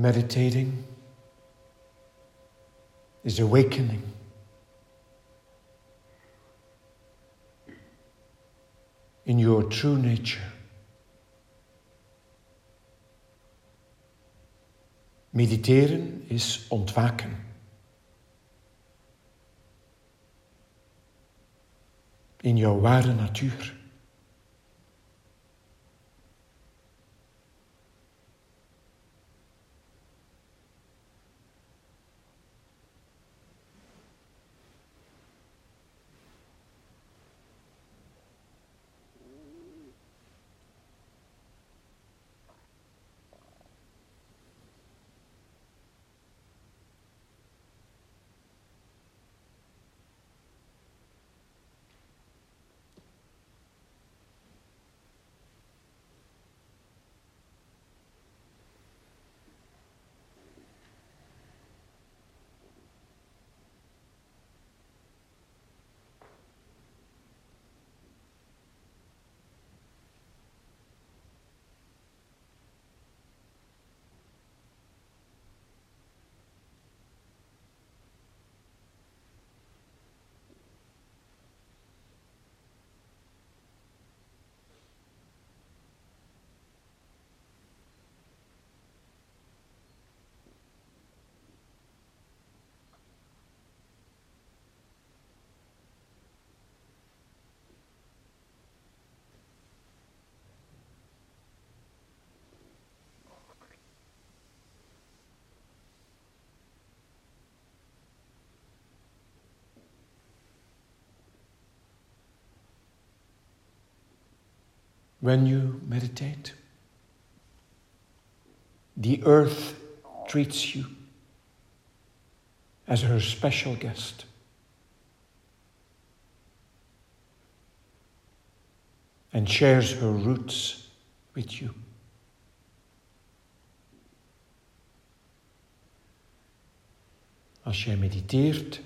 meditating is awakening. In your true nature. Mediteren is ontwaken. In jouw ware natuur. When you meditate. The earth treats you as her special guest. And shares her roots with you. Als jij mediteert,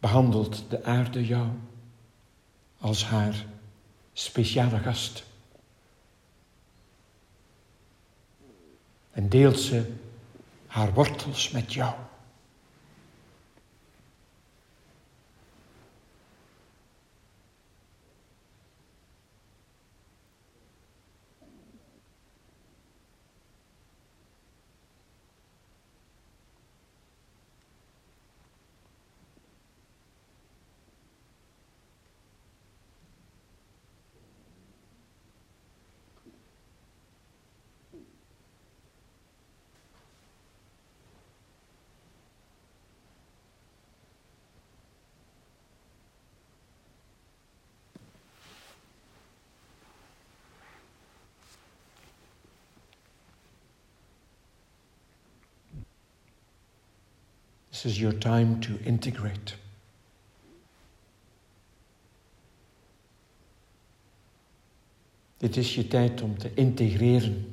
behandelt de aarde jou als haar speciale gast. En deelt ze haar wortels met jou. Is your time to integrate. Dit is je tijd om te integreren.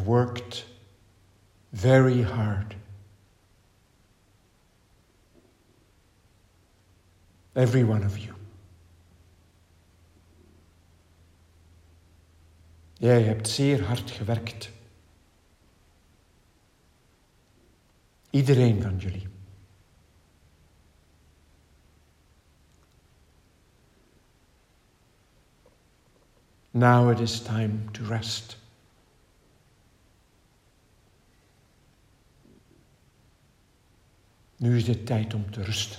Have worked very hard. Every one of you. Jij hebt zeer hard gewerkt. Iedereen van jullie. Now it is time to rest. Nu is het tijd om te rusten.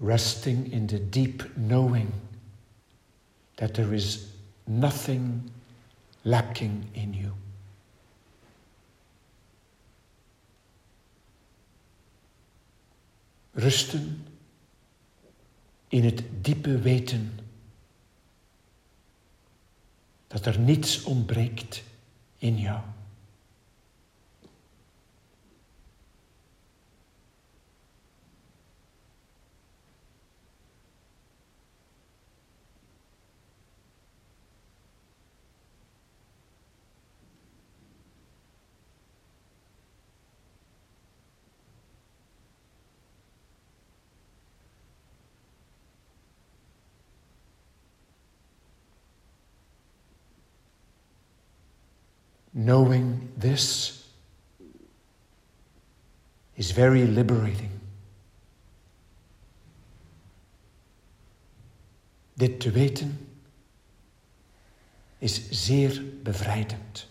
Resting in the deep knowing that there is nothing lacking in you. Rusten in het diepe weten dat er niets ontbreekt in jou. Knowing this is very liberating. Dit te weten is zeer bevrijdend.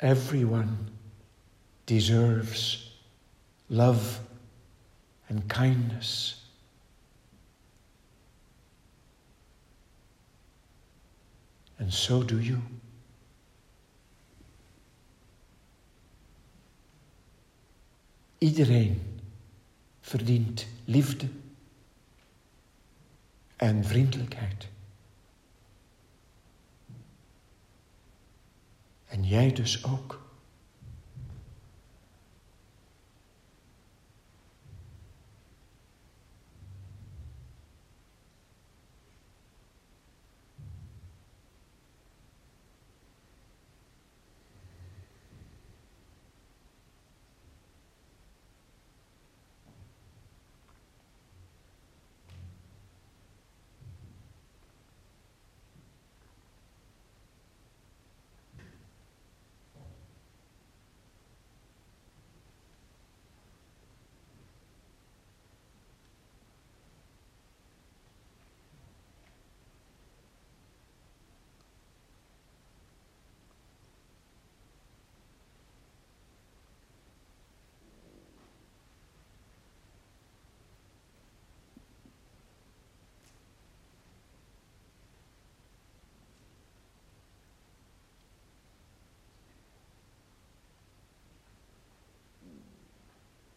Everyone deserves love and kindness. And so do you. Iedereen verdient liefde en vriendelijkheid. En jij dus ook.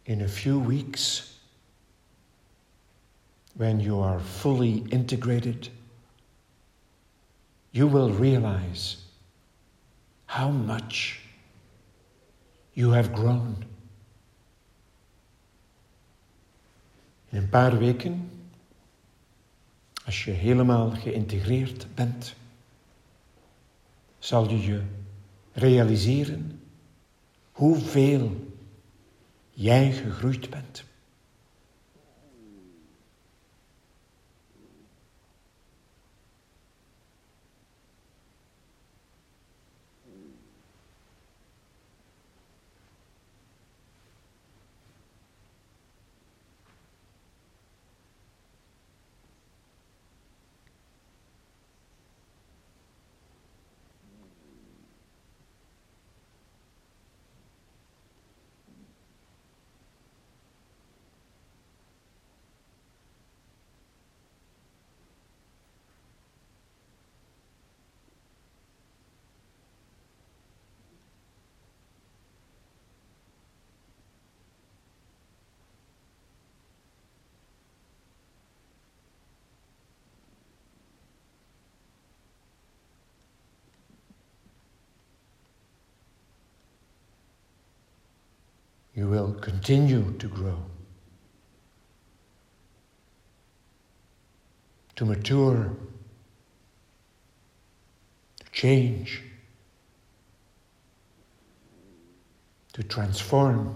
In a few weeks, when you are fully integrated, you will realize how much you have grown. In een paar weken, als je helemaal geïntegreerd bent, zal je je realiseren hoeveel jij gegroeid bent. You will continue to grow, to mature, to change, to transform.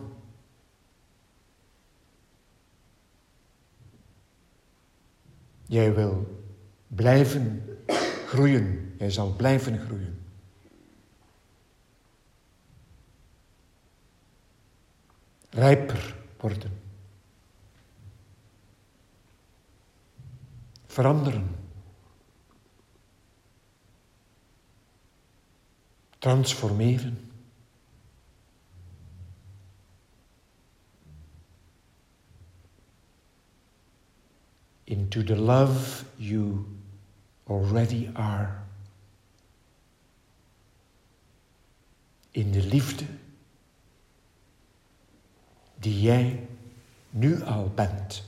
Jij wil blijven groeien. Jij zal blijven groeien. Rijper worden. Veranderen. Transformeren. Into the love you already are. In de liefde die jij nu al bent.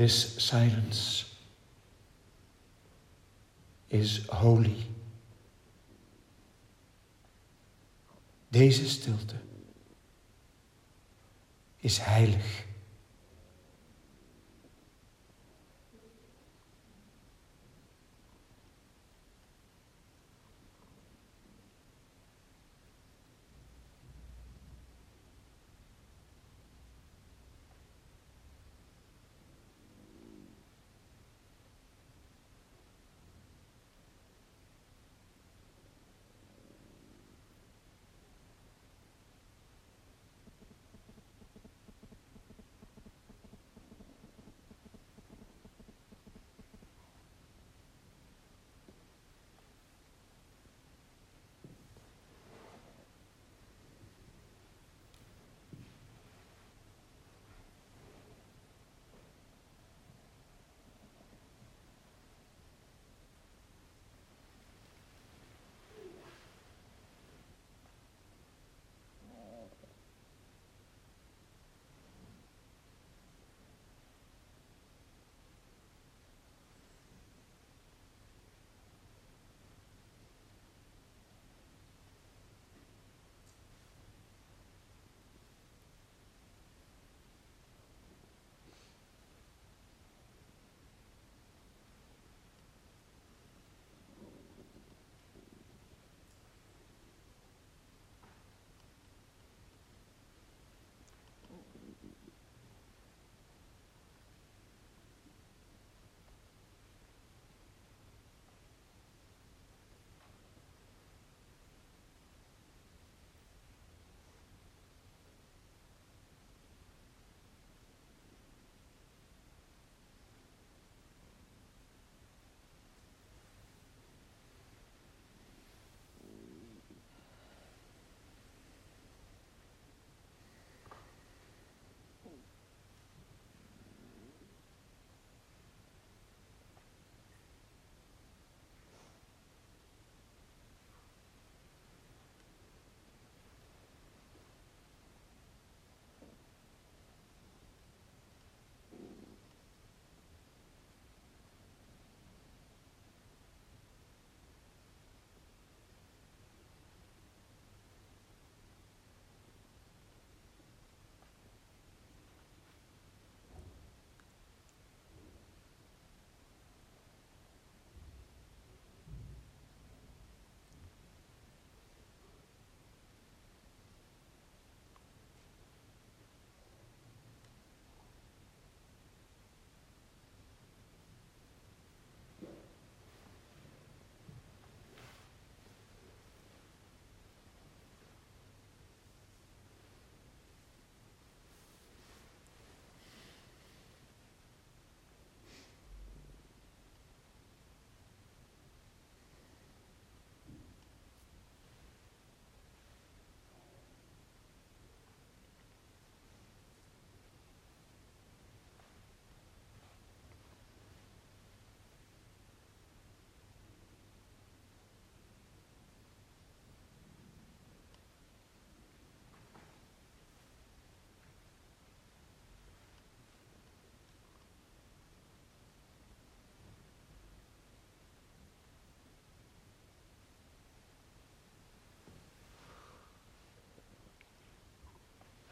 This silence is holy. Deze stilte is heilig.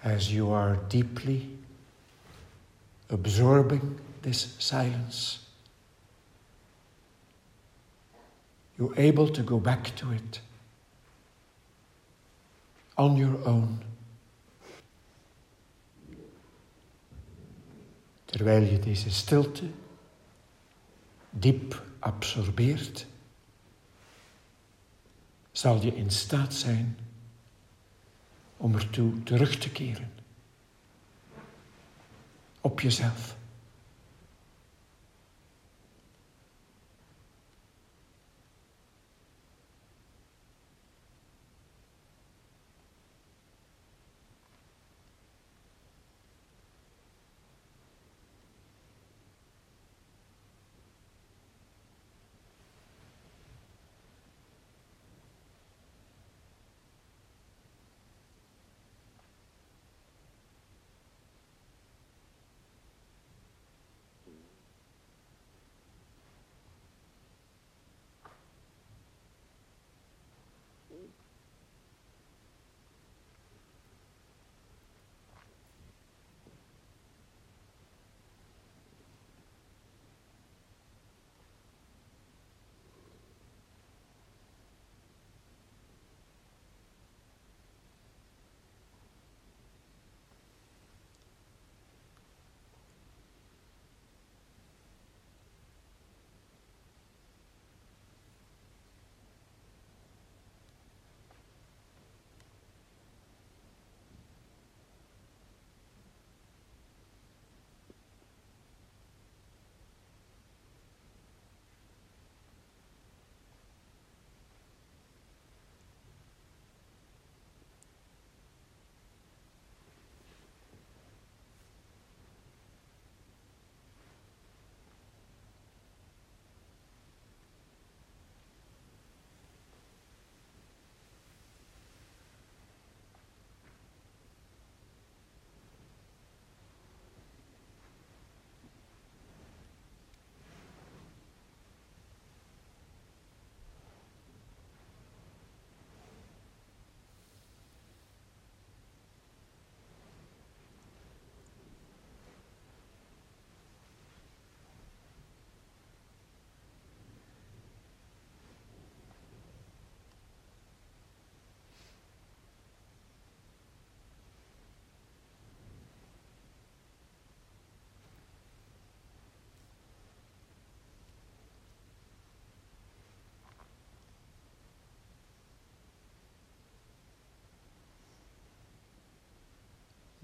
As you are deeply absorbing this silence, you're able to go back to it on your own. Terwijl je deze stilte diep absorbeert, zal je in staat zijn om ertoe terug te keren. Op jezelf.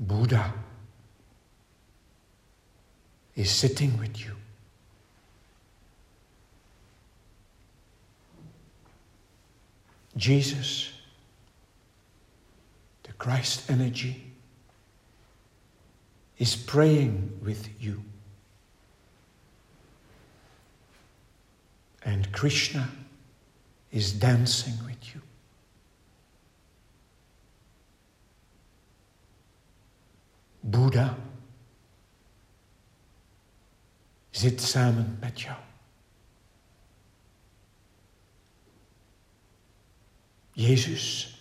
Buddha is sitting with you. Jesus, the Christ energy, is praying with you. And Krishna is dancing with you. Buddha zit samen met jou. Jezus,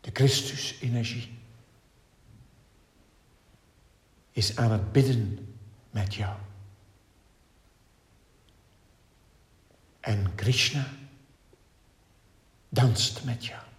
de Christus-energie, is aan het bidden met jou. En Krishna danst met jou.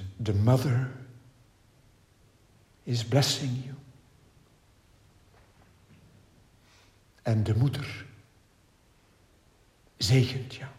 And the mother is blessing you. En de moeder zegent jou.